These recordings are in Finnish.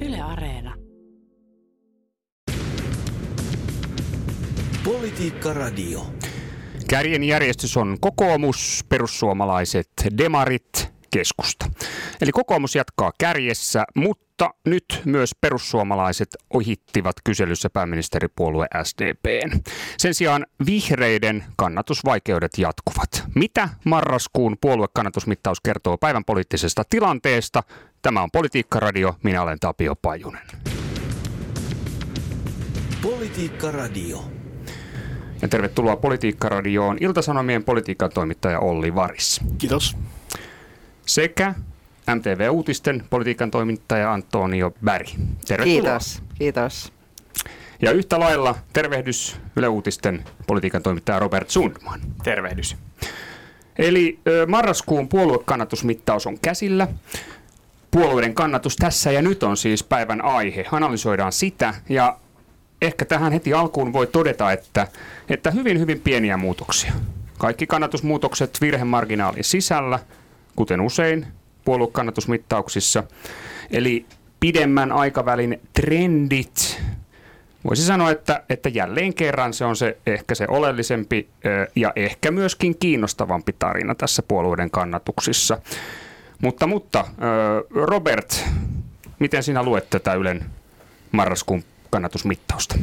Yle Areena. Politiikka Radio. Kärjen järjestys on kokoomus, perussuomalaiset, demarit, keskusta. Eli kokoomus jatkaa kärjessä, mutta nyt myös perussuomalaiset ohittivat kyselyssä pääministeripuolue SDPn. Sen sijaan vihreiden kannatusvaikeudet jatkuvat. Mitä marraskuun puoluekannatusmittaus kertoo päivän poliittisesta tilanteesta? Tämä on Politiikka Radio, minä olen Tapio Pajunen. Politiikka Radio. Ja tervetuloa Politiikka-radioon Iltasanomien politiikan toimittaja Olli Varis. Kiitos. Sekä MTV-uutisten politiikan toimittaja Antonio Bäri. Tervetuloa. Kiitos, kiitos. Ja yhtä lailla tervehdys Yle Uutisten politiikan toimittaja Robert Sundman. Tervehdys. Eli marraskuun puoluekannatusmittaus on käsillä. Puolueiden kannatus tässä ja nyt on siis päivän aihe. Analysoidaan sitä ja ehkä tähän heti alkuun voi todeta, että, että hyvin hyvin pieniä muutoksia. Kaikki kannatusmuutokset virhemarginaalin sisällä, kuten usein puoluekannatusmittauksissa. Eli pidemmän aikavälin trendit. Voisi sanoa, että, että jälleen kerran se on se ehkä se oleellisempi ja ehkä myöskin kiinnostavampi tarina tässä puolueiden kannatuksissa. Mutta, mutta Robert, miten sinä luet tätä Ylen marraskuun kannatusmittausta?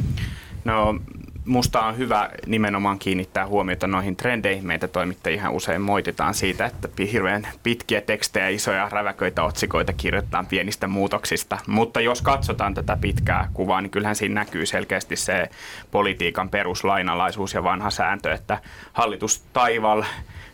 No musta on hyvä nimenomaan kiinnittää huomiota noihin trendeihin. Meitä toimittajia usein moititaan siitä, että hirveän pitkiä tekstejä, isoja räväköitä otsikoita kirjoitetaan pienistä muutoksista. Mutta jos katsotaan tätä pitkää kuvaa, niin kyllähän siinä näkyy selkeästi se politiikan peruslainalaisuus ja vanha sääntö, että hallitus taival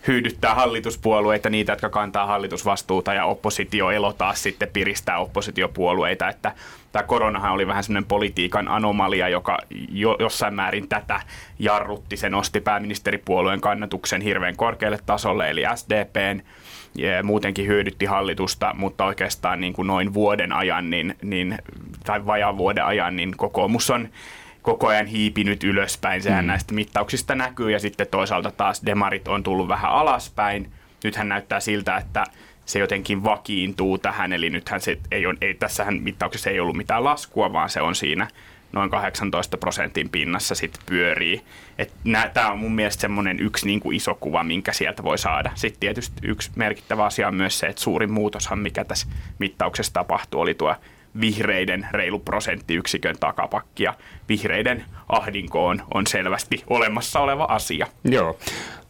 hyydyttää hallituspuolueita, niitä, jotka kantaa hallitusvastuuta ja oppositio elo taas sitten piristää oppositiopuolueita, että tämä koronahan oli vähän semmoinen politiikan anomalia, joka jo, jossain määrin tätä jarrutti. Se nosti pääministeripuolueen kannatuksen hirveän korkealle tasolle, eli SDPn ja muutenkin hyödytti hallitusta, mutta oikeastaan niin kuin noin vuoden ajan, niin, niin, tai vajaan vuoden ajan, niin kokoomus on koko ajan hiipinyt ylöspäin. Sehän mm. näistä mittauksista näkyy ja sitten toisaalta taas demarit on tullut vähän alaspäin. Nythän näyttää siltä, että se jotenkin vakiintuu tähän, eli nythän se ei ole, ei, tässähän mittauksessa ei ollut mitään laskua, vaan se on siinä noin 18 prosentin pinnassa sitten pyörii. Tämä on mun mielestä semmoinen yksi niin kuin iso kuva, minkä sieltä voi saada. Sitten tietysti yksi merkittävä asia on myös se, että suurin muutoshan, mikä tässä mittauksessa tapahtui, oli tuo vihreiden reilu prosenttiyksikön takapakki ja vihreiden ahdinkoon on selvästi olemassa oleva asia. Joo.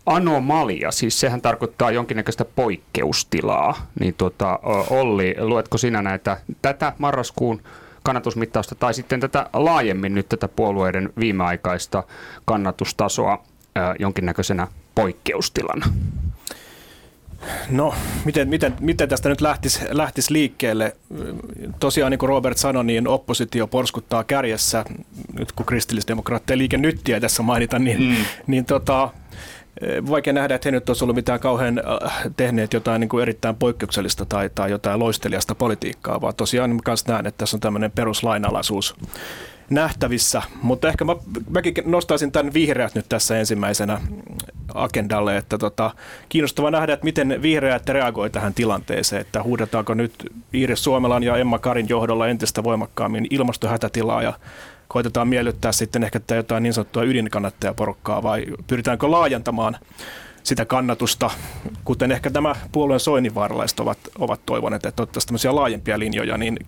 Anomalia, siis sehän tarkoittaa jonkinnäköistä poikkeustilaa. Niin tuota, Olli, luetko sinä näitä tätä marraskuun kannatusmittausta tai sitten tätä laajemmin nyt tätä puolueiden viimeaikaista kannatustasoa jonkinnäköisenä poikkeustilana? No, miten, miten, miten tästä nyt lähtisi, lähtisi liikkeelle? Tosiaan, niin kuin Robert sanoi, niin oppositio porskuttaa kärjessä, nyt kun kristillisdemokraatteja liike nyttiä tässä mainita, niin, mm. niin tota, vaikea nähdä, että he nyt olisi ollut mitään kauhean äh, tehneet jotain niin kuin erittäin poikkeuksellista tai, tai jotain loisteliasta politiikkaa, vaan tosiaan myös näen, että tässä on tämmöinen peruslainalaisuus nähtävissä, mutta ehkä mä, mäkin nostaisin tämän vihreät nyt tässä ensimmäisenä agendalle, että tota, kiinnostava nähdä, että miten vihreät reagoi tähän tilanteeseen, että huudetaanko nyt Iiris Suomelan ja Emma Karin johdolla entistä voimakkaammin ilmastohätätilaa ja koitetaan miellyttää sitten ehkä jotain niin sanottua ydinkannattajaporukkaa vai pyritäänkö laajentamaan sitä kannatusta, kuten ehkä tämä puolueen soinnivaaralaiset ovat, ovat toivoneet, että ottaisiin tämmöisiä laajempia linjoja, niin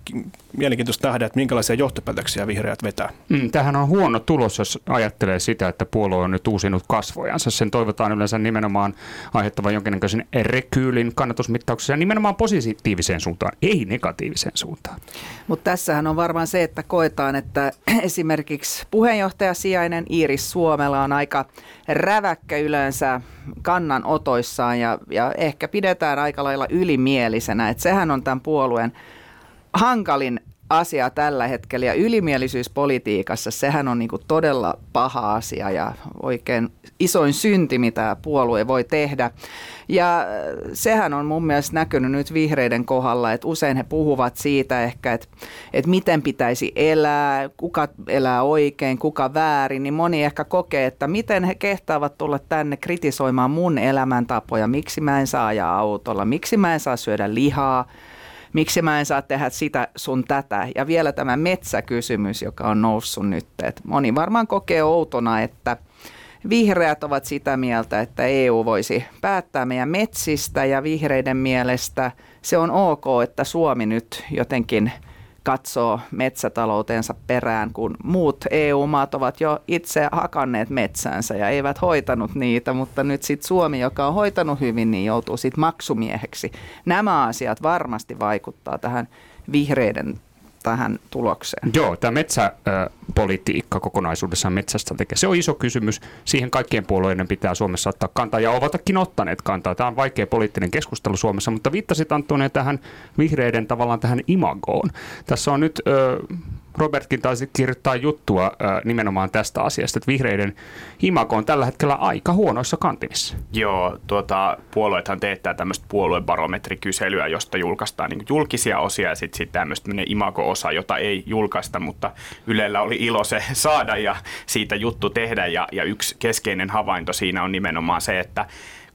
mielenkiintoista nähdä, että minkälaisia johtopäätöksiä vihreät vetää. Mm, tämähän on huono tulos, jos ajattelee sitä, että puolue on nyt uusinut kasvojansa. Sen toivotaan yleensä nimenomaan aiheuttavan jonkinnäköisen rekyylin kannatusmittauksessa ja nimenomaan positiiviseen suuntaan, ei negatiiviseen suuntaan. Mutta tässähän on varmaan se, että koetaan, että esimerkiksi puheenjohtajasijainen Iiris Suomela on aika räväkkä yleensä kannanotoissaan ja, ja ehkä pidetään aika lailla ylimielisenä. Että sehän on tämän puolueen hankalin asia tällä hetkellä. Ja ylimielisyys politiikassa, sehän on niinku todella paha asia ja oikein isoin synti, mitä puolue voi tehdä. Ja äh, sehän on mun mielestä näkynyt nyt vihreiden kohdalla, että usein he puhuvat siitä ehkä, että, että miten pitäisi elää, kuka elää oikein, kuka väärin, niin moni ehkä kokee, että miten he kehtaavat tulla tänne kritisoimaan mun elämäntapoja, miksi mä en saa ajaa autolla, miksi mä en saa syödä lihaa, miksi mä en saa tehdä sitä sun tätä. Ja vielä tämä metsäkysymys, joka on noussut nyt. Et moni varmaan kokee outona, että vihreät ovat sitä mieltä, että EU voisi päättää meidän metsistä ja vihreiden mielestä se on ok, että Suomi nyt jotenkin – katsoo metsätaloutensa perään, kun muut EU-maat ovat jo itse hakanneet metsänsä ja eivät hoitanut niitä, mutta nyt sitten Suomi, joka on hoitanut hyvin, niin joutuu sitten maksumieheksi. Nämä asiat varmasti vaikuttaa tähän vihreiden tähän tulokseen? Joo, tämä metsäpolitiikka kokonaisuudessaan metsästrategia, se on iso kysymys. Siihen kaikkien puolueiden pitää Suomessa ottaa kantaa ja ovatkin ottaneet kantaa. Tämä on vaikea poliittinen keskustelu Suomessa, mutta viittasit Antonio tähän vihreiden tavallaan tähän imagoon. Tässä on nyt... Ö, Robertkin taisi kirjoittaa juttua äh, nimenomaan tästä asiasta, että vihreiden imago on tällä hetkellä aika huonoissa kantimissa. Joo, tuota, puolueethan teettää tämmöistä puoluebarometrikyselyä, josta julkaistaan niin julkisia osia ja sitten sit tämmöistä imago-osa, jota ei julkaista, mutta Ylellä oli ilo se saada ja siitä juttu tehdä ja, ja yksi keskeinen havainto siinä on nimenomaan se, että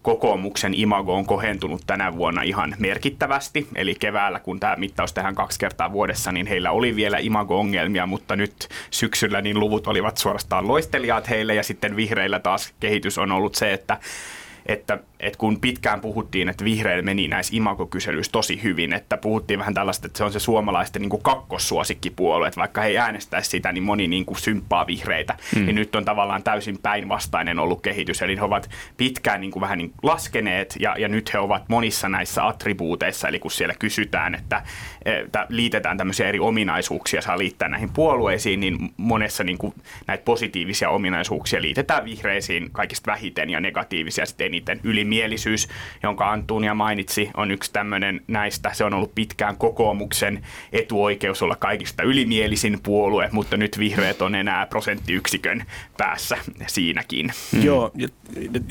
kokoomuksen imago on kohentunut tänä vuonna ihan merkittävästi. Eli keväällä, kun tämä mittaus tehdään kaksi kertaa vuodessa, niin heillä oli vielä imago-ongelmia, mutta nyt syksyllä niin luvut olivat suorastaan loisteliaat heille ja sitten vihreillä taas kehitys on ollut se, että että, että kun pitkään puhuttiin, että vihreillä meni näissä imagokyselyissä tosi hyvin, että puhuttiin vähän tällaista, että se on se suomalaisten niin kuin kakkossuosikkipuolue, että vaikka he ei äänestäisi sitä, niin moni niin kuin symppaa vihreitä, mm. niin nyt on tavallaan täysin päinvastainen ollut kehitys, eli he ovat pitkään niin kuin vähän niin laskeneet, ja, ja nyt he ovat monissa näissä attribuuteissa, eli kun siellä kysytään, että, että liitetään tämmöisiä eri ominaisuuksia, saa liittää näihin puolueisiin, niin monessa niin kuin näitä positiivisia ominaisuuksia liitetään vihreisiin kaikista vähiten ja negatiivisia sitten eniten. Ylimielisyys, jonka Antunia mainitsi, on yksi tämmöinen näistä. Se on ollut pitkään kokoomuksen etuoikeus olla kaikista ylimielisin puolue, mutta nyt vihreät on enää prosenttiyksikön päässä siinäkin. Hmm. Joo,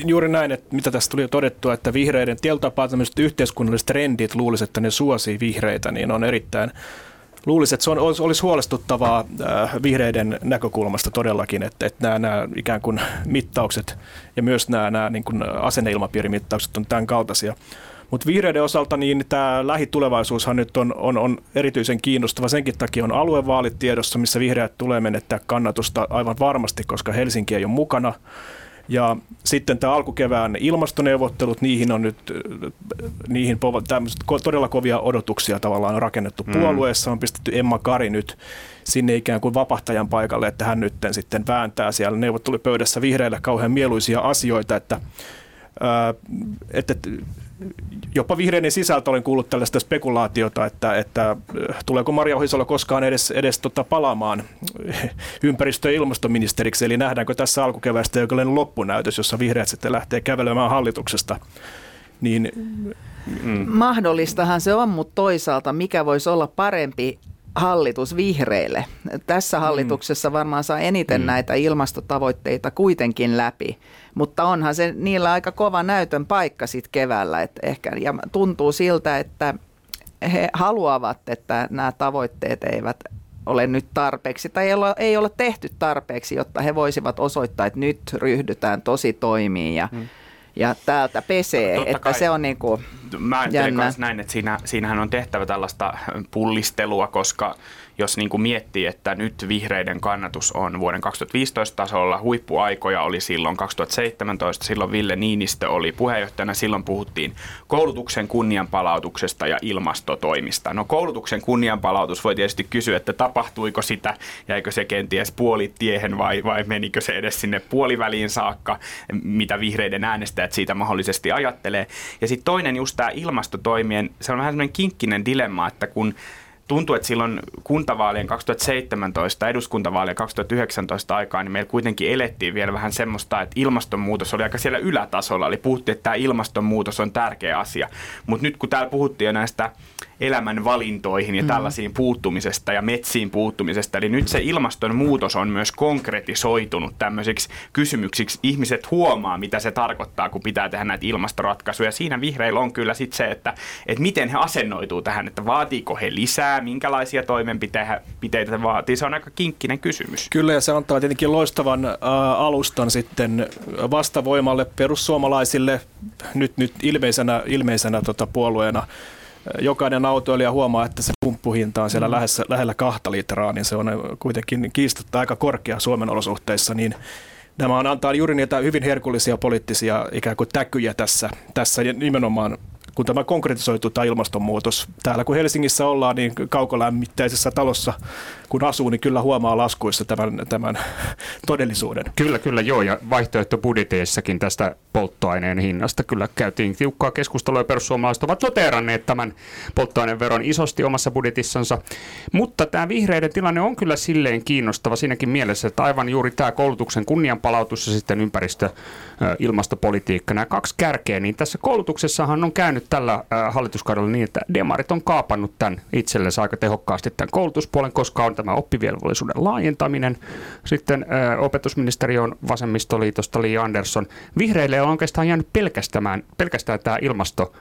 juuri näin, että mitä tästä tuli jo todettua, että vihreiden tietyllä tämmöiset yhteiskunnalliset trendit luulisi, että ne suosii vihreitä, niin on erittäin Luulisin, että se on, olisi huolestuttavaa äh, vihreiden näkökulmasta todellakin, että, että nämä, nämä ikään kuin mittaukset ja myös nämä, nämä niin kuin asenneilmapiirimittaukset on tämän kaltaisia. Mutta vihreiden osalta niin tämä lähitulevaisuushan nyt on, on, on erityisen kiinnostava. Senkin takia on aluevaalit tiedossa, missä vihreät tulee menettää kannatusta aivan varmasti, koska Helsinki ei ole mukana. Ja sitten tämä alkukevään ilmastoneuvottelut, niihin on nyt niihin todella kovia odotuksia tavallaan on rakennettu mm. puolueessa. On pistetty Emma Kari nyt sinne ikään kuin vapahtajan paikalle, että hän nyt sitten vääntää siellä neuvottelupöydässä vihreille kauhean mieluisia asioita, että, että jopa vihreiden sisältä olen kuullut tällaista spekulaatiota, että, että äh, tuleeko Maria Ohisalo koskaan edes, edes tota palaamaan ympäristö- ja ilmastoministeriksi, eli nähdäänkö tässä alkukeväästä jonkinlainen loppunäytös, jossa vihreät sitten lähtee kävelemään hallituksesta. Niin, mm. Mahdollistahan se on, mutta toisaalta mikä voisi olla parempi hallitus vihreille. Tässä mm. hallituksessa varmaan saa eniten mm. näitä ilmastotavoitteita kuitenkin läpi, mutta onhan se niillä aika kova näytön paikka sitten keväällä. Et ehkä, ja tuntuu siltä, että he haluavat, että nämä tavoitteet eivät ole nyt tarpeeksi tai ei ole, ei ole tehty tarpeeksi, jotta he voisivat osoittaa, että nyt ryhdytään tosi toimiin ja mm ja täältä pesee, Totta että kai. se on niin kuin Mä ajattelen myös näin, että siinä, siinähän on tehtävä tällaista pullistelua, koska jos niin kuin miettii, että nyt vihreiden kannatus on vuoden 2015 tasolla, huippuaikoja oli silloin 2017, silloin Ville Niinistö oli puheenjohtajana, silloin puhuttiin koulutuksen kunnianpalautuksesta ja ilmastotoimista. No koulutuksen kunnianpalautus voi tietysti kysyä, että tapahtuiko sitä, jäikö se kenties puolitiehen vai, vai menikö se edes sinne puoliväliin saakka, mitä vihreiden äänestäjät siitä mahdollisesti ajattelee. Ja sitten toinen just tämä ilmastotoimien, se on vähän semmoinen kinkkinen dilemma, että kun tuntuu, että silloin kuntavaalien 2017, eduskuntavaalien 2019 aikaa, niin meillä kuitenkin elettiin vielä vähän semmoista, että ilmastonmuutos oli aika siellä ylätasolla. Eli puhuttiin, että tämä ilmastonmuutos on tärkeä asia. Mutta nyt kun täällä puhuttiin jo näistä elämän valintoihin ja mm. tällaisiin puuttumisesta ja metsiin puuttumisesta. Eli nyt se ilmastonmuutos on myös konkretisoitunut tämmöisiksi kysymyksiksi. Ihmiset huomaa, mitä se tarkoittaa, kun pitää tehdä näitä ilmastoratkaisuja. Siinä vihreillä on kyllä sitten se, että, että miten he asennoituu tähän, että vaatiiko he lisää, minkälaisia toimenpiteitä vaatii. Se on aika kinkkinen kysymys. Kyllä, ja se antaa tietenkin loistavan äh, alustan sitten vastavoimalle perussuomalaisille nyt, nyt ilmeisenä, ilmeisenä tota, puolueena jokainen autoilija huomaa, että se pumppuhinta on siellä mm. lähellä, lähellä kahta litraa, niin se on kuitenkin kiistatta aika korkea Suomen olosuhteissa, niin Nämä on antaa juuri niitä hyvin herkullisia poliittisia ikään kuin täkyjä tässä, tässä nimenomaan kun tämä konkretisoituu tämä ilmastonmuutos. Täällä kun Helsingissä ollaan, niin kaukolämmittäisessä talossa kun asuu, niin kyllä huomaa laskuissa tämän, tämän todellisuuden. Kyllä, kyllä joo, ja vaihtoehtobudjeteissakin tästä polttoaineen hinnasta kyllä käytiin tiukkaa keskustelua, ja perussuomalaiset ovat noteeranneet tämän polttoaineveron isosti omassa budjetissansa. Mutta tämä vihreiden tilanne on kyllä silleen kiinnostava siinäkin mielessä, että aivan juuri tämä koulutuksen kunnianpalautus ja sitten ympäristö- ilmastopolitiikka, nämä kaksi kärkeä, niin tässä koulutuksessahan on käynyt tällä hallituskaudella niin, että demarit on kaapannut tämän itsellensä aika tehokkaasti tämän koulutuspuolen, koska on tämä oppivelvollisuuden laajentaminen. Sitten ä, opetusministeriön vasemmistoliitosta Li Andersson. Vihreille on oikeastaan jäänyt pelkästään, pelkästään tämä ilmasto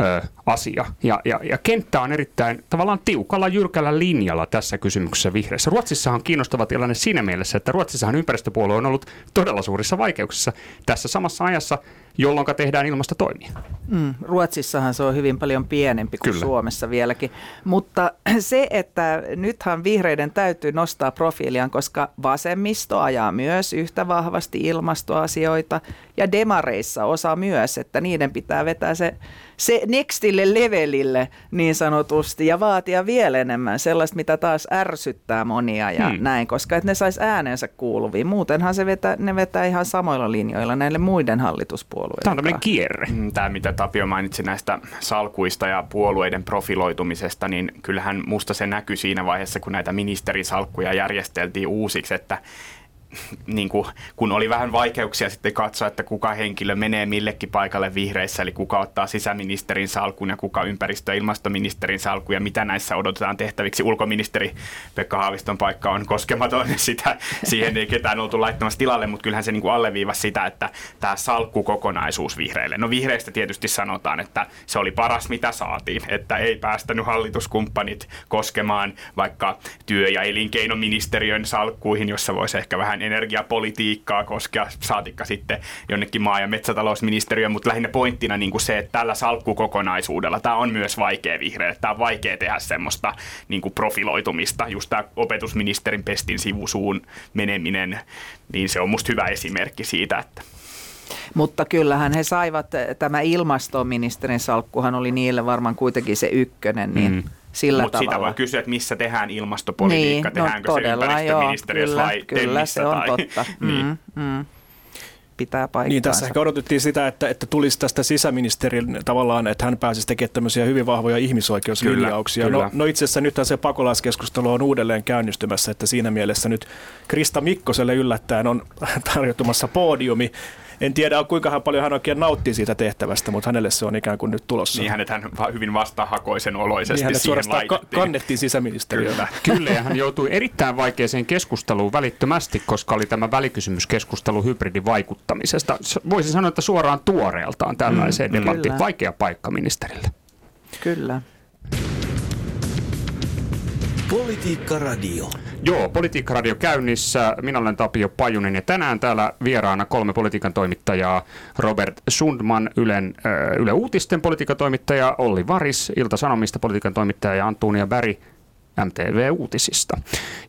ö, asia. Ja, ja, ja kenttä on erittäin tavallaan tiukalla, jyrkällä linjalla tässä kysymyksessä vihreissä. Ruotsissa on kiinnostava tilanne siinä mielessä, että Ruotsissahan ympäristöpuolue on ollut todella suurissa vaikeuksissa tässä samassa ajassa jolloin tehdään ilmastotoimia. Mm, Ruotsissahan se on hyvin paljon pienempi kuin Kyllä. Suomessa vieläkin. Mutta se, että nythän vihreiden täytyy nostaa profiiliaan, koska vasemmisto ajaa myös yhtä vahvasti ilmastoasioita ja demareissa osa myös, että niiden pitää vetää se, se nextille levelille niin sanotusti ja vaatia vielä enemmän sellaista, mitä taas ärsyttää monia ja hmm. näin, koska että ne sais äänensä kuuluviin. Muutenhan se vetää, ne vetää ihan samoilla linjoilla näille muiden hallituspuolueille puolueiden Tämä on tämmöinen kierre. Mm, tämä, mitä Tapio mainitsi näistä salkuista ja puolueiden profiloitumisesta, niin kyllähän musta se näkyy siinä vaiheessa, kun näitä ministerisalkkuja järjesteltiin uusiksi, että niin kuin, kun oli vähän vaikeuksia sitten katsoa, että kuka henkilö menee millekin paikalle vihreissä, eli kuka ottaa sisäministerin salkun ja kuka ympäristö- ja ilmastoministerin salkun ja mitä näissä odotetaan tehtäviksi. Ulkoministeri Pekka Haaviston paikka on koskematon, sitä, siihen ei ketään oltu laittamassa tilalle, mutta kyllähän se niin kuin alleviivasi sitä, että tämä salkkukokonaisuus vihreille. No vihreistä tietysti sanotaan, että se oli paras mitä saatiin, että ei päästänyt hallituskumppanit koskemaan vaikka työ- ja elinkeinoministeriön salkkuihin, jossa voisi ehkä vähän energiapolitiikkaa koskea, saatikka sitten jonnekin maa- ja metsätalousministeriö, mutta lähinnä pointtina niin kuin se, että tällä salkkukokonaisuudella tämä on myös vaikea vihreä, tämä on vaikea tehdä semmoista niin kuin profiloitumista, just tämä opetusministerin pestin sivusuun meneminen, niin se on musta hyvä esimerkki siitä, että mutta kyllähän he saivat, tämä ilmastoministerin salkkuhan oli niille varmaan kuitenkin se ykkönen, niin mm sillä Mut tavalla. sitä voi kysyä, että missä tehdään ilmastopolitiikka, niin, no tehdäänkö no, todella, se ympäristöministeriössä joo, kyllä, vai kyllä, se on totta. niin. mm, mm pitää paikkaansa. Niin, tässä ehkä odotettiin sitä, että, että tulisi tästä sisäministerin tavallaan, että hän pääsisi tekemään tämmöisiä hyvin vahvoja ihmisoikeuslinjauksia. Kyllä, no, no itse asiassa nythän se pakolaiskeskustelu on uudelleen käynnistymässä, että siinä mielessä nyt Krista Mikkoselle yllättäen on tarjottumassa podiumi en tiedä kuinka paljon hän oikein nauttii siitä tehtävästä, mutta hänelle se on ikään kuin nyt tulossa. Niin hänet hän hyvin vastahakoisen oloisesti niin siihen laitettiin. Ka- kannettiin sisäministeriöltä. Kyllä. Kyllä, ja hän joutui erittäin vaikeaseen keskusteluun välittömästi, koska oli tämä välikysymyskeskustelu hybridivaikuttamisesta. Voisi sanoa, että suoraan tuoreeltaan tällaiseen mm, debattiin. Vaikea paikka ministerille. Kyllä. Politiikka Radio. Joo, Politiikka Radio käynnissä. Minä olen Tapio Pajunen ja tänään täällä vieraana kolme politiikan toimittajaa. Robert Sundman, Ylen, Yle Uutisten politiikan toimittaja, Olli Varis, Ilta-Sanomista politiikan toimittaja ja Antunia Bäri, MTV-uutisista.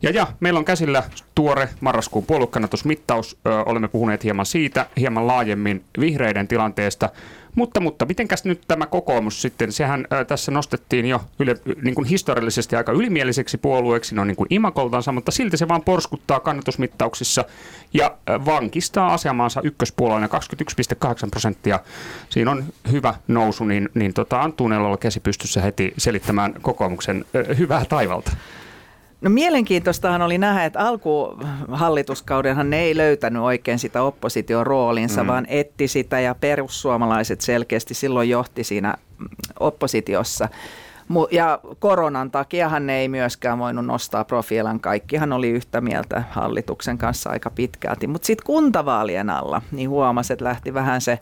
Ja, ja meillä on käsillä tuore marraskuun puoluekannatusmittaus. Ö, olemme puhuneet hieman siitä, hieman laajemmin vihreiden tilanteesta. Mutta, mutta mitenkäs nyt tämä kokoomus sitten, sehän ää, tässä nostettiin jo yle, niin kuin historiallisesti aika ylimieliseksi puolueeksi, no niin kuin imakoltansa, mutta silti se vaan porskuttaa kannatusmittauksissa ja ää, vankistaa asemaansa ykköspuolueena 21,8 prosenttia. Siinä on hyvä nousu, niin, niin tota, Antuunella on käsi pystyssä heti selittämään kokoomuksen ää, hyvää taivalta. No mielenkiintoistahan oli nähdä, että alkuhallituskaudenhan ne ei löytänyt oikein sitä opposition roolinsa, mm. vaan etti sitä ja perussuomalaiset selkeästi silloin johti siinä oppositiossa. Ja koronan takiahan ne ei myöskään voinut nostaa profiilan. Kaikkihan oli yhtä mieltä hallituksen kanssa aika pitkälti. Mutta sitten kuntavaalien alla niin huomasi, että lähti vähän se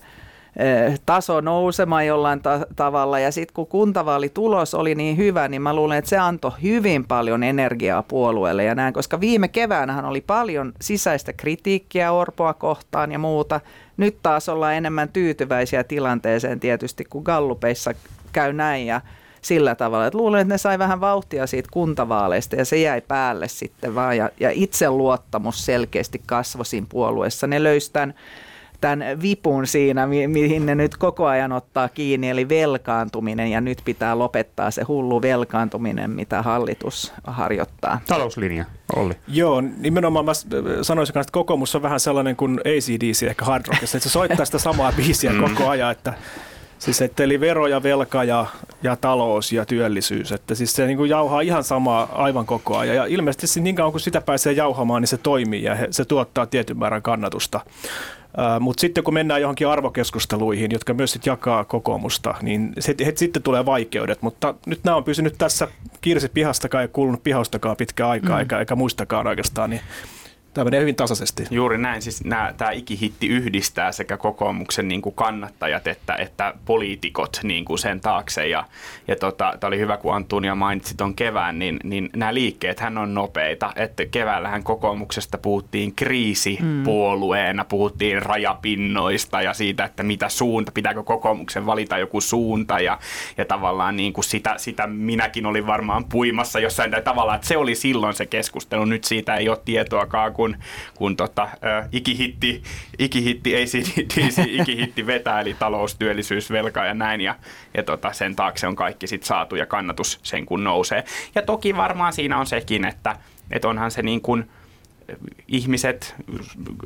taso nousemaan jollain ta- tavalla. Ja sitten kun kuntavaalitulos oli niin hyvä, niin mä luulen, että se antoi hyvin paljon energiaa puolueelle ja näin, koska viime keväänähän oli paljon sisäistä kritiikkiä Orpoa kohtaan ja muuta. Nyt taas ollaan enemmän tyytyväisiä tilanteeseen tietysti, kun Gallupeissa käy näin ja sillä tavalla. Et luulen, että ne sai vähän vauhtia siitä kuntavaaleista ja se jäi päälle sitten vaan. Ja, ja itseluottamus selkeästi kasvoi siinä puolueessa. Ne löysi tämän tämän vipun siinä, mi- mihin ne nyt koko ajan ottaa kiinni, eli velkaantuminen, ja nyt pitää lopettaa se hullu velkaantuminen, mitä hallitus harjoittaa. Talouslinja, Olli. Joo, nimenomaan mä sanoisin, että kokoomus on vähän sellainen kuin ACDC ehkä hard rockissa, että se soittaa sitä samaa biisiä mm. koko ajan, että Siis että eli vero ja velka ja, ja talous ja työllisyys, että siis se niin kuin jauhaa ihan samaa aivan koko ajan. Ja ilmeisesti niin kauan kun sitä pääsee jauhamaan, niin se toimii ja se tuottaa tietyn määrän kannatusta. Mutta sitten kun mennään johonkin arvokeskusteluihin, jotka myös sit jakaa kokoomusta, niin se, he, sitten tulee vaikeudet. Mutta nyt nämä on pysynyt tässä kiirsi pihastakaan ja kuulunut pihastakaan pitkään aikaa, mm. eikä, eikä muistakaan oikeastaan. Niin Tämä menee hyvin tasaisesti. Juuri näin. Siis nämä, tämä ikihitti yhdistää sekä kokoomuksen niin kuin kannattajat että, että poliitikot niin kuin sen taakse. Ja, ja tota, tämä oli hyvä, kun Antunia mainitsi tuon kevään, niin, niin nämä liikkeet hän on nopeita. Että keväällähän kokoomuksesta puhuttiin kriisipuolueena, mm. puhuttiin rajapinnoista ja siitä, että mitä suunta, pitääkö kokoomuksen valita joku suunta. Ja, ja tavallaan niin kuin sitä, sitä minäkin olin varmaan puimassa jossain tai tavallaan, että se oli silloin se keskustelu. Nyt siitä ei ole tietoakaan, kun kun, kun tota, äh, ikihitti, ikihitti, ACDC, ikihitti vetää, eli talous, työllisyys, velka ja näin, ja, ja tota, sen taakse on kaikki sit saatu, ja kannatus sen kun nousee. Ja toki varmaan siinä on sekin, että, että onhan se niin kuin, ihmiset,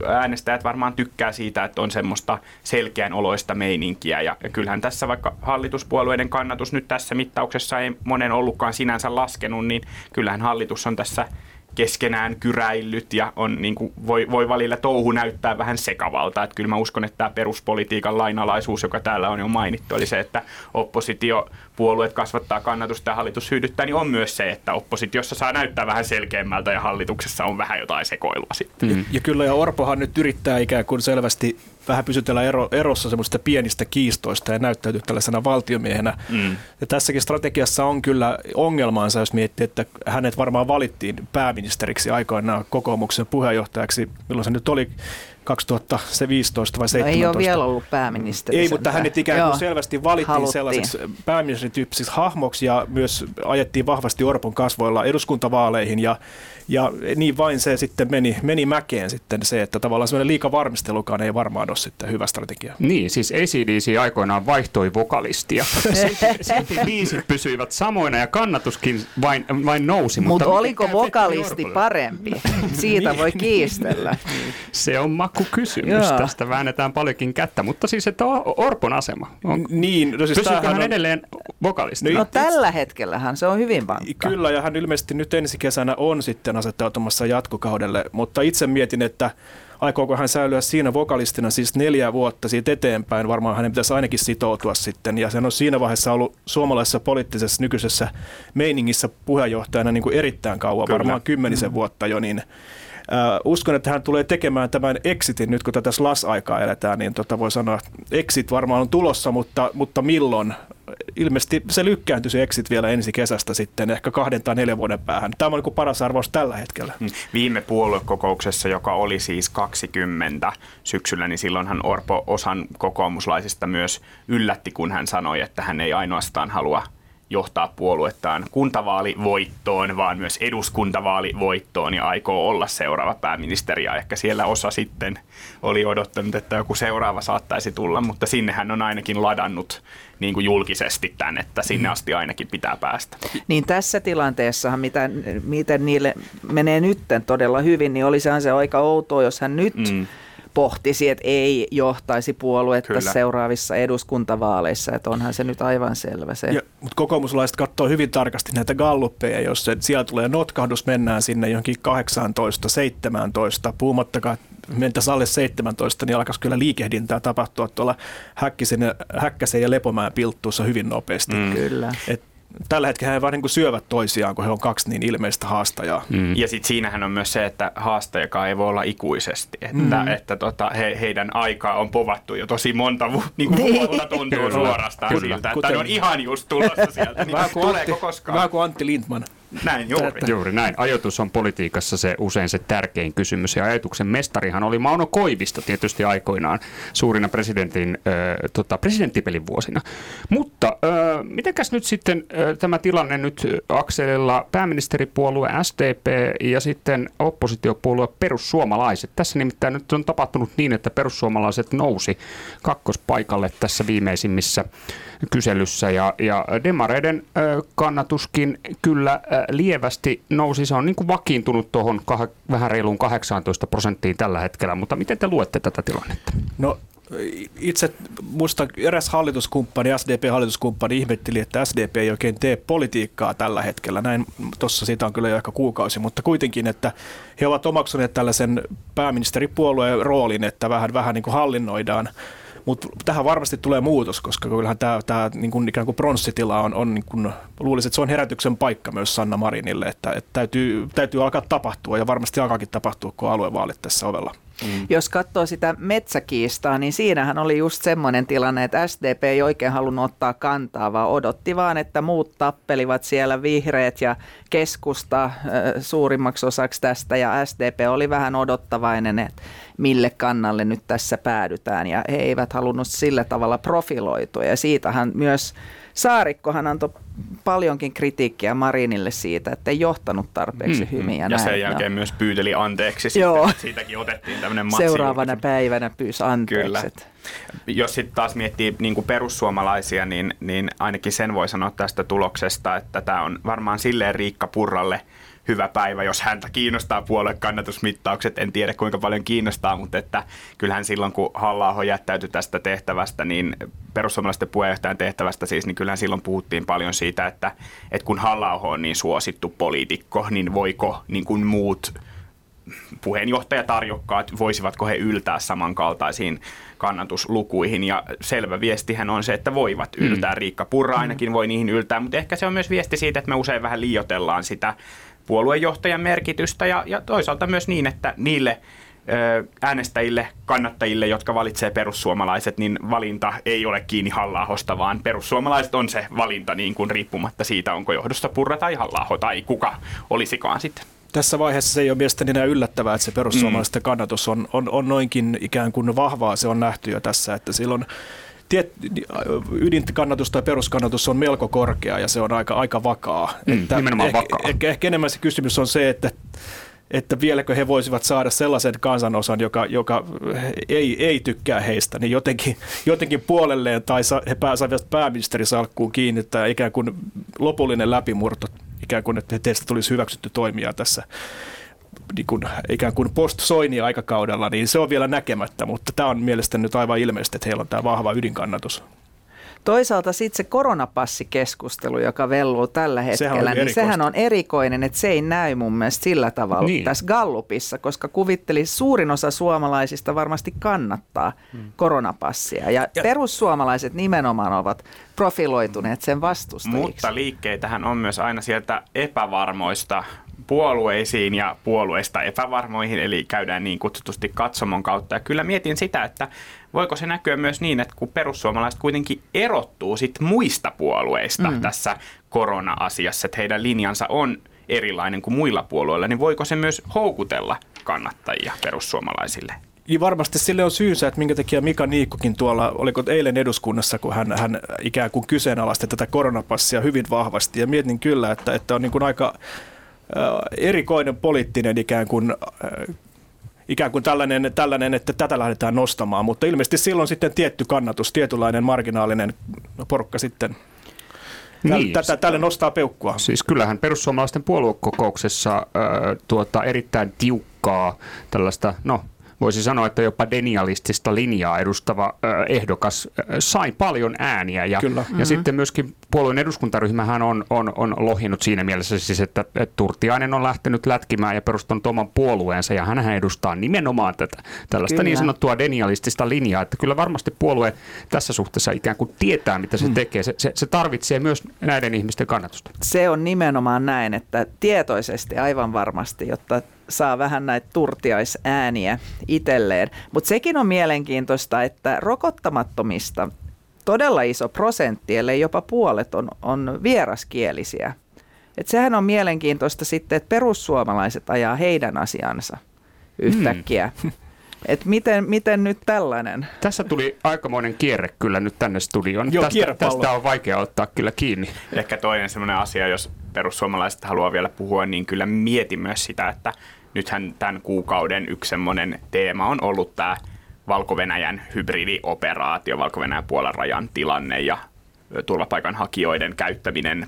äänestäjät varmaan tykkää siitä, että on semmoista selkeän oloista meininkiä. Ja, ja kyllähän tässä vaikka hallituspuolueiden kannatus nyt tässä mittauksessa ei monen ollutkaan sinänsä laskenut, niin kyllähän hallitus on tässä keskenään kyräillyt ja on, niin kuin, voi, voi välillä touhu näyttää vähän sekavalta. Että kyllä mä uskon, että tämä peruspolitiikan lainalaisuus, joka täällä on jo mainittu, eli se, että oppositiopuolueet kasvattaa kannatusta ja hallitus hyödyttää, niin on myös se, että oppositiossa saa näyttää vähän selkeämmältä ja hallituksessa on vähän jotain sekoilua sitten. Mm. Ja kyllä ja Orpohan nyt yrittää ikään kuin selvästi vähän pysytellä ero, erossa semmoista pienistä kiistoista ja näyttäytyy tällaisena valtiomiehenä. Mm. Ja tässäkin strategiassa on kyllä ongelmansa, jos miettii, että hänet varmaan valittiin pääministeriksi aikoinaan kokoomuksen puheenjohtajaksi, milloin se nyt oli 2015 vai 2017. No ei ole vielä ollut pääministeri. Ei, mutta hänet ikään kuin Joo, selvästi valittiin haluttiin. sellaiseksi pääministerityyppiseksi hahmoksi ja myös ajettiin vahvasti Orpon kasvoilla eduskuntavaaleihin ja ja niin vain se sitten meni, meni mäkeen sitten se, että tavallaan semmoinen liika varmistelukaan ei varmaan ole sitten hyvä strategia. Niin, siis ACDC aikoinaan vaihtoi vokalistia. Silti biisit pysyivät samoina ja kannatuskin vain, vain nousi. Mut mutta oliko vokalisti parempi? Siitä voi kiistellä. se on makukysymys. Joo. Tästä väännetään paljonkin kättä, mutta siis että Orpon asema. On, niin, no siis Pysyykö hän on... edelleen vokalisti? No, no tällä hetkellähän se on hyvin vankka. Kyllä, ja hän ilmeisesti nyt ensi kesänä on sitten asettautumassa jatkokaudelle, mutta itse mietin, että aikooko hän säilyä siinä vokalistina siis neljä vuotta siitä eteenpäin. Varmaan hänen pitäisi ainakin sitoutua sitten. Ja se on siinä vaiheessa ollut suomalaisessa poliittisessa nykyisessä meiningissä puheenjohtajana niin kuin erittäin kauan, Kyllä. varmaan kymmenisen mm. vuotta jo. Niin uskon, että hän tulee tekemään tämän exitin nyt, kun tätä SLAS-aikaa eletään, niin tota voi sanoa, että exit varmaan on tulossa, mutta, mutta milloin? Ilmeisesti se lykkääntyi se exit vielä ensi kesästä sitten, ehkä kahden tai neljän vuoden päähän. Tämä on niin paras arvos tällä hetkellä. Mm. Viime puoluekokouksessa, joka oli siis 20 syksyllä, niin silloinhan Orpo osan kokoomuslaisista myös yllätti, kun hän sanoi, että hän ei ainoastaan halua johtaa puoluettaan kuntavaalivoittoon, vaan myös eduskuntavaalivoittoon ja aikoo olla seuraava pääministeri. Ja ehkä siellä osa sitten oli odottanut, että joku seuraava saattaisi tulla, mutta sinne hän on ainakin ladannut niin kuin julkisesti tämän, että sinne mm. asti ainakin pitää päästä. Niin tässä tilanteessahan, mitä, miten niille menee nytten todella hyvin, niin olisihan se aika outoa, jos hän nyt mm pohtisi, että ei johtaisi puoluetta Kyllä. seuraavissa eduskuntavaaleissa, että onhan se nyt aivan selvä se. Ja, mutta kokoomuslaiset katsoo hyvin tarkasti näitä galluppeja, jos se, siellä tulee notkahdus, mennään sinne johonkin 18, 17, puhumattakaan, mentäisiin alle 17, niin alkaisi kyllä liikehdintää tapahtua tuolla Häkkisen, Häkkäsen ja Lepomäen pilttuussa hyvin nopeasti. Mm. Kyllä. Et tällä hetkellä he vaan niin kuin syövät toisiaan, kun he on kaksi niin ilmeistä haastajaa. Mm. Ja sitten siinähän on myös se, että haastajakaan ei voi olla ikuisesti. Että, mm. että tota, he, heidän aikaa on povattu jo tosi monta vu- niin kuin vuotta tuntuu suorastaan Kyllä. siltä. Kuten, että on ihan just tulossa sieltä. Niin vähän kuin Antti, koskaan? Vähän kuin Antti Lindman. Näin juuri. Juuri näin. Ajoitus on politiikassa se usein se tärkein kysymys. Ja ajatuksen mestarihan oli Mauno Koivisto tietysti aikoinaan suurina presidentin, äh, tota, presidenttipelin vuosina. Mutta äh, mitenkäs nyt sitten äh, tämä tilanne nyt akselilla pääministeripuolue SDP ja sitten oppositiopuolue perussuomalaiset. Tässä nimittäin nyt on tapahtunut niin, että perussuomalaiset nousi kakkospaikalle tässä viimeisimmissä kyselyssä ja, ja demareiden kannatuskin kyllä lievästi nousi. Se on niin kuin vakiintunut tuohon kah- vähän reiluun 18 prosenttiin tällä hetkellä, mutta miten te luette tätä tilannetta? No itse muista eräs hallituskumppani, SDP-hallituskumppani ihmetteli, että SDP ei oikein tee politiikkaa tällä hetkellä. Näin tuossa siitä on kyllä jo ehkä kuukausi, mutta kuitenkin, että he ovat omaksuneet tällaisen pääministeripuolueen roolin, että vähän, vähän niin kuin hallinnoidaan mutta tähän varmasti tulee muutos, koska kyllähän tämä, tämä niin kuin ikään kuin pronssitila on, on niin kuin, luulisin, että se on herätyksen paikka myös Sanna Marinille, että, että täytyy, täytyy alkaa tapahtua ja varmasti alkaakin tapahtua, kun aluevaalit tässä ovella. Mm. Jos katsoo sitä metsäkiistaa, niin siinähän oli just semmoinen tilanne, että SDP ei oikein halunnut ottaa kantaa, vaan odotti vaan, että muut tappelivat siellä vihreät ja keskusta suurimmaksi osaksi tästä ja SDP oli vähän odottavainen, että mille kannalle nyt tässä päädytään ja he eivät halunnut sillä tavalla profiloitua ja siitähän myös Saarikkohan antoi paljonkin kritiikkiä Marinille siitä, että ei johtanut tarpeeksi mm, hyvin. Ja, ja näin. sen jälkeen no. myös pyydeli anteeksi Joo. Sitten, siitäkin otettiin tämmöinen Seuraavana päivänä pyysi anteeksi. Kyllä. Jos sitten taas miettii niin kuin perussuomalaisia, niin, niin ainakin sen voi sanoa tästä tuloksesta, että tämä on varmaan silleen Riikka Purralle – hyvä päivä, jos häntä kiinnostaa puoluekannatusmittaukset. En tiedä kuinka paljon kiinnostaa, mutta että kyllähän silloin kun halla jättäytyi tästä tehtävästä, niin perussuomalaisten puheenjohtajan tehtävästä siis, niin kyllähän silloin puhuttiin paljon siitä, että, että kun halla on niin suosittu poliitikko, niin voiko niin kuin muut puheenjohtajatarjokkaat, voisivatko he yltää samankaltaisiin kannatuslukuihin. Ja selvä viestihän on se, että voivat yltää. Mm. Riikka Purra ainakin voi niihin yltää, mutta ehkä se on myös viesti siitä, että me usein vähän liiotellaan sitä puoluejohtajan merkitystä ja, ja toisaalta myös niin, että niille äänestäjille, kannattajille, jotka valitsee perussuomalaiset, niin valinta ei ole kiinni halla vaan perussuomalaiset on se valinta niin kuin riippumatta siitä, onko johdossa Purra tai halla tai kuka olisikaan sitten. Tässä vaiheessa se ei ole mielestäni enää yllättävää, että se perussuomalaisten mm. kannatus on, on, on noinkin ikään kuin vahvaa. Se on nähty jo tässä, että silloin tiet, ydinkannatus tai peruskannatus on melko korkea ja se on aika, aika vakaa. Mm, että nimenomaan ehkä, vakaa. Ehkä, ehkä enemmän se kysymys on se, että että vieläkö he voisivat saada sellaisen kansanosan, joka, joka ei, ei tykkää heistä, niin jotenkin, jotenkin puolelleen tai sa, he pääsevät pääministerisalkkuun kiinni, että ikään kuin lopullinen läpimurto, ikään kuin että teistä tulisi hyväksytty toimia tässä niin kuin, ikään kuin post-Soini-aikakaudella, niin se on vielä näkemättä, mutta tämä on mielestäni nyt aivan ilmeistä, että heillä on tämä vahva ydinkannatus. Toisaalta sitten se koronapassikeskustelu, joka velluu tällä hetkellä, sehän niin sehän on erikoinen, että se ei näy mun mielestä sillä tavalla niin. tässä Gallupissa, koska kuvitteli suurin osa suomalaisista varmasti kannattaa hmm. koronapassia. Ja, ja perussuomalaiset nimenomaan ovat profiloituneet sen vastustajiksi. Mutta liikkeitähän on myös aina sieltä epävarmoista puolueisiin ja puolueista epävarmoihin, eli käydään niin kutsutusti katsomon kautta. Ja kyllä mietin sitä, että voiko se näkyä myös niin, että kun perussuomalaiset kuitenkin erottuu sit muista puolueista mm. tässä korona-asiassa, että heidän linjansa on erilainen kuin muilla puolueilla, niin voiko se myös houkutella kannattajia perussuomalaisille? Ja varmasti sille on syynsä, että minkä takia Mika Niikkokin tuolla, oliko eilen eduskunnassa, kun hän, hän ikään kuin kyseenalaisti tätä koronapassia hyvin vahvasti. Ja mietin kyllä, että, että on niin kuin aika erikoinen poliittinen ikään kuin ikään kuin tällainen, tällainen, että tätä lähdetään nostamaan, mutta ilmeisesti silloin sitten tietty kannatus, tietynlainen marginaalinen porukka sitten niin, tätä, tälle nostaa peukkua. Siis kyllähän perussuomalaisten puoluekokouksessa äh, tuota, erittäin tiukkaa tällaista, no voisi sanoa, että jopa denialistista linjaa edustava ehdokas sai paljon ääniä. Ja, Kyllä. ja mm-hmm. sitten myöskin puolueen eduskuntaryhmähän on, on, on lohinut siinä mielessä siis, että, että Turtiainen on lähtenyt lätkimään ja perustanut oman puolueensa ja hän edustaa nimenomaan tätä tällaista kyllä. niin sanottua denialistista linjaa, että kyllä varmasti puolue tässä suhteessa ikään kuin tietää, mitä se mm. tekee. Se, se, se tarvitsee myös näiden ihmisten kannatusta. Se on nimenomaan näin, että tietoisesti aivan varmasti, jotta saa vähän näitä turtiaisääniä itselleen. Mutta sekin on mielenkiintoista, että rokottamattomista todella iso prosentti, ellei jopa puolet on, on vieraskielisiä. Et sehän on mielenkiintoista sitten, että perussuomalaiset ajaa heidän asiansa yhtäkkiä. Hmm. Et miten, miten nyt tällainen? Tässä tuli aikamoinen kierre kyllä nyt tänne studioon. Joo, tästä, tästä on vaikea ottaa kyllä kiinni. Ehkä toinen sellainen asia, jos perussuomalaiset haluaa vielä puhua, niin kyllä mieti myös sitä, että nythän tämän kuukauden yksi semmoinen teema on ollut tämä Valko-Venäjän hybridioperaatio, Valko-Venäjän puolen rajan tilanne ja turvapaikanhakijoiden käyttäminen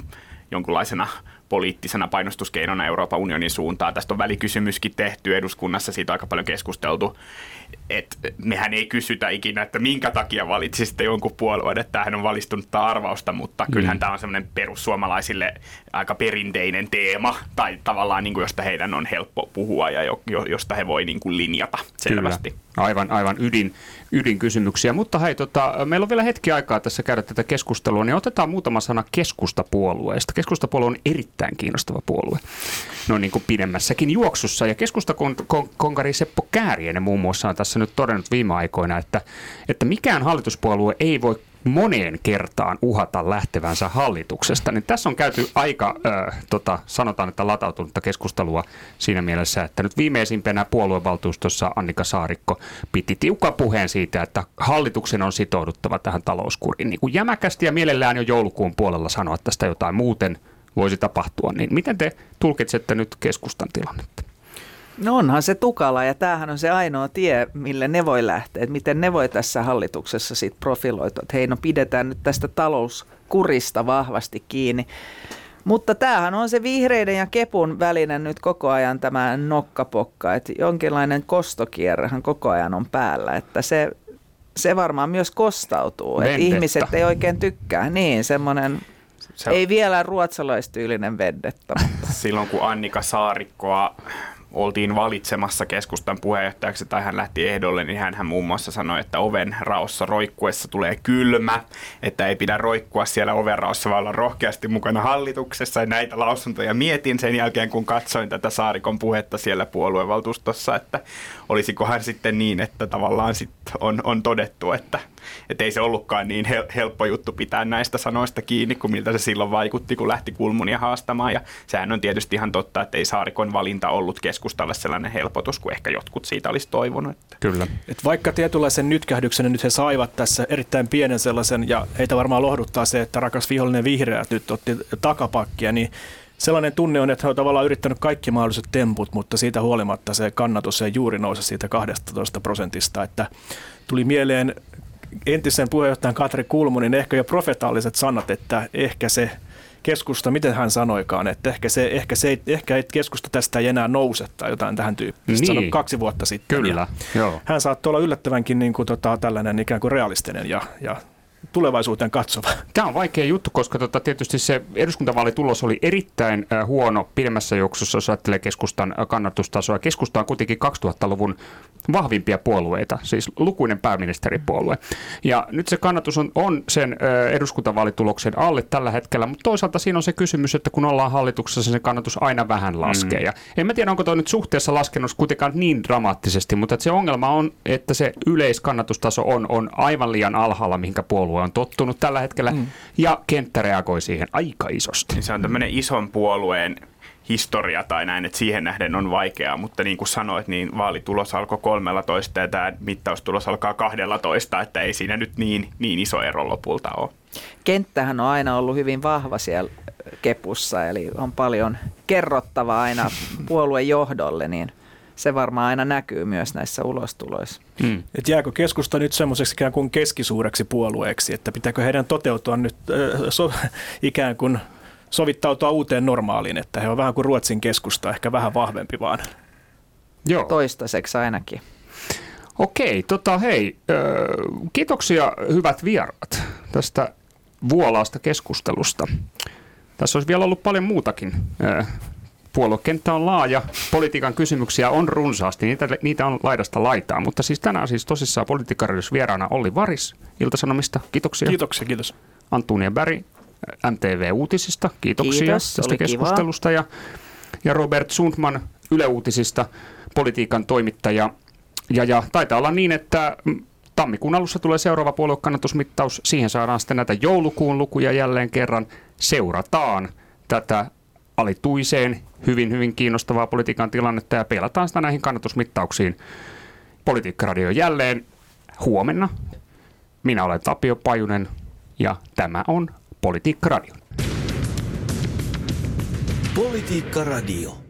jonkunlaisena poliittisena painostuskeinona Euroopan unionin suuntaan. Tästä on välikysymyskin tehty eduskunnassa, siitä on aika paljon keskusteltu. Et mehän ei kysytä ikinä, että minkä takia valitsisitte jonkun puolueen, että tämähän on valistunutta arvausta, mutta mm. kyllähän tämä on semmoinen perussuomalaisille aika perinteinen teema, tai tavallaan niin kuin, josta heidän on helppo puhua ja jo, josta he voi niin kuin linjata selvästi. Kyllä. Aivan, aivan ydin, ydinkysymyksiä. Mutta hei, tota, meillä on vielä hetki aikaa tässä käydä tätä keskustelua, niin otetaan muutama sana keskustapuolueesta. Keskustapuolue on erittäin kiinnostava puolue, no niin kuin pidemmässäkin juoksussa. Ja keskustakonkari Seppo Käärienen muun muassa on tässä nyt todennut viime aikoina, että, että mikään hallituspuolue ei voi moneen kertaan uhata lähtevänsä hallituksesta, niin tässä on käyty aika, äh, tota, sanotaan, että latautunutta keskustelua siinä mielessä, että nyt viimeisimpänä puoluevaltuustossa Annika Saarikko piti tiukka puheen siitä, että hallituksen on sitouduttava tähän talouskuriin. Niin kuin jämäkästi ja mielellään jo joulukuun puolella sanoa tästä jotain muuten voisi tapahtua, niin miten te tulkitsette nyt keskustan tilannetta? No onhan se tukala ja tämähän on se ainoa tie, mille ne voi lähteä. Että miten ne voi tässä hallituksessa sit profiloitua, että hei no pidetään nyt tästä talouskurista vahvasti kiinni. Mutta tämähän on se vihreiden ja kepun välinen nyt koko ajan tämä nokkapokka, että jonkinlainen kostokierrehän koko ajan on päällä, että se, se varmaan myös kostautuu, että ihmiset ei oikein tykkää. Niin, semmoinen se ei vielä ruotsalaistyylinen vendetta. Mutta. Silloin kun Annika Saarikkoa oltiin valitsemassa keskustan puheenjohtajaksi tai hän lähti ehdolle, niin hän muun muassa sanoi, että oven raossa roikkuessa tulee kylmä, että ei pidä roikkua siellä oven raossa, vaan olla rohkeasti mukana hallituksessa. Ja näitä lausuntoja mietin sen jälkeen, kun katsoin tätä Saarikon puhetta siellä puoluevaltuustossa, että olisikohan sitten niin, että tavallaan sit on, on todettu, että, että ei se ollutkaan niin hel- helppo juttu pitää näistä sanoista kiinni, kuin miltä se silloin vaikutti, kun lähti Kulmunia haastamaan. Ja sehän on tietysti ihan totta, että ei Saarikon valinta ollut keskustalle sellainen helpotus, kuin ehkä jotkut siitä olisi toivonut. Että. Kyllä. Et vaikka tietynlaisen nytkähdyksen nyt he saivat tässä erittäin pienen sellaisen, ja heitä varmaan lohduttaa se, että rakas vihollinen vihreät nyt otti takapakkia, niin sellainen tunne on, että he ovat tavallaan yrittänyt kaikki mahdolliset temput, mutta siitä huolimatta se kannatus ei juuri nouse siitä 12 prosentista. Että tuli mieleen entisen puheenjohtajan Katri Kulmunin ehkä jo profetaaliset sanat, että ehkä se keskusta, miten hän sanoikaan, että ehkä, se, ehkä, se ei, ehkä ei keskusta tästä ei enää nouse tai jotain tähän tyyppistä. Niin. Sanoi kaksi vuotta sitten. Kyllä, joo. Hän saattoi olla yllättävänkin niin kuin, tota, tällainen ikään kuin realistinen ja, ja tulevaisuuteen katsova. Tämä on vaikea juttu, koska tota, tietysti se eduskuntavaalitulos oli erittäin äh, huono pidemmässä juoksussa, jos ajattelee keskustan äh, kannatustasoa. Keskusta on kuitenkin 2000-luvun vahvimpia puolueita, siis lukuinen pääministeripuolue. Ja nyt se kannatus on, on sen eduskuntavaalituloksen alle tällä hetkellä, mutta toisaalta siinä on se kysymys, että kun ollaan hallituksessa, se kannatus aina vähän laskee. Mm. Ja en mä tiedä, onko tuo nyt suhteessa laskenut kuitenkaan niin dramaattisesti, mutta se ongelma on, että se yleiskannatustaso on, on aivan liian alhaalla, mihinkä puolue on tottunut tällä hetkellä, mm. ja kenttä reagoi siihen aika isosti. Niin se on tämmöinen ison puolueen historia tai näin, että siihen nähden on vaikeaa, mutta niin kuin sanoit, niin vaalitulos alkoi 13 ja tämä mittaustulos alkaa 12, että ei siinä nyt niin, niin iso ero lopulta ole. Kenttähän on aina ollut hyvin vahva siellä kepussa, eli on paljon kerrottavaa aina puoluejohdolle, niin se varmaan aina näkyy myös näissä ulostuloissa. Hmm. Et jääkö keskusta nyt semmoiseksi ikään kuin keskisuureksi puolueeksi, että pitääkö heidän toteutua nyt äh, so, ikään kuin sovittautua uuteen normaaliin, että he on vähän kuin Ruotsin keskusta, ehkä vähän vahvempi vaan. Joo. Toistaiseksi ainakin. Okei, tota hei, kiitoksia hyvät vieraat tästä vuolaasta keskustelusta. Tässä olisi vielä ollut paljon muutakin puoluekenttä on laaja, politiikan kysymyksiä on runsaasti, niitä, niitä on laidasta laitaa, mutta siis tänään siis tosissaan politiikkaradiossa vieraana Olli Varis Iltasanomista, kiitoksia. Kiitoksia, kiitos. Antunia Berg MTV Uutisista, kiitoksia kiitos, tästä keskustelusta ja, ja Robert Sundman Yle Uutisista, politiikan toimittaja. Ja, ja taitaa olla niin, että tammikuun alussa tulee seuraava puoluekannatusmittaus. Siihen saadaan sitten näitä joulukuun lukuja jälleen kerran. Seurataan tätä alituiseen, hyvin hyvin kiinnostavaa politiikan tilannetta ja pelataan sitä näihin kannatusmittauksiin. Politiikkaradio jälleen huomenna. Minä olen Tapio Pajunen ja tämä on Politiikkaradio. Politiikka Radio.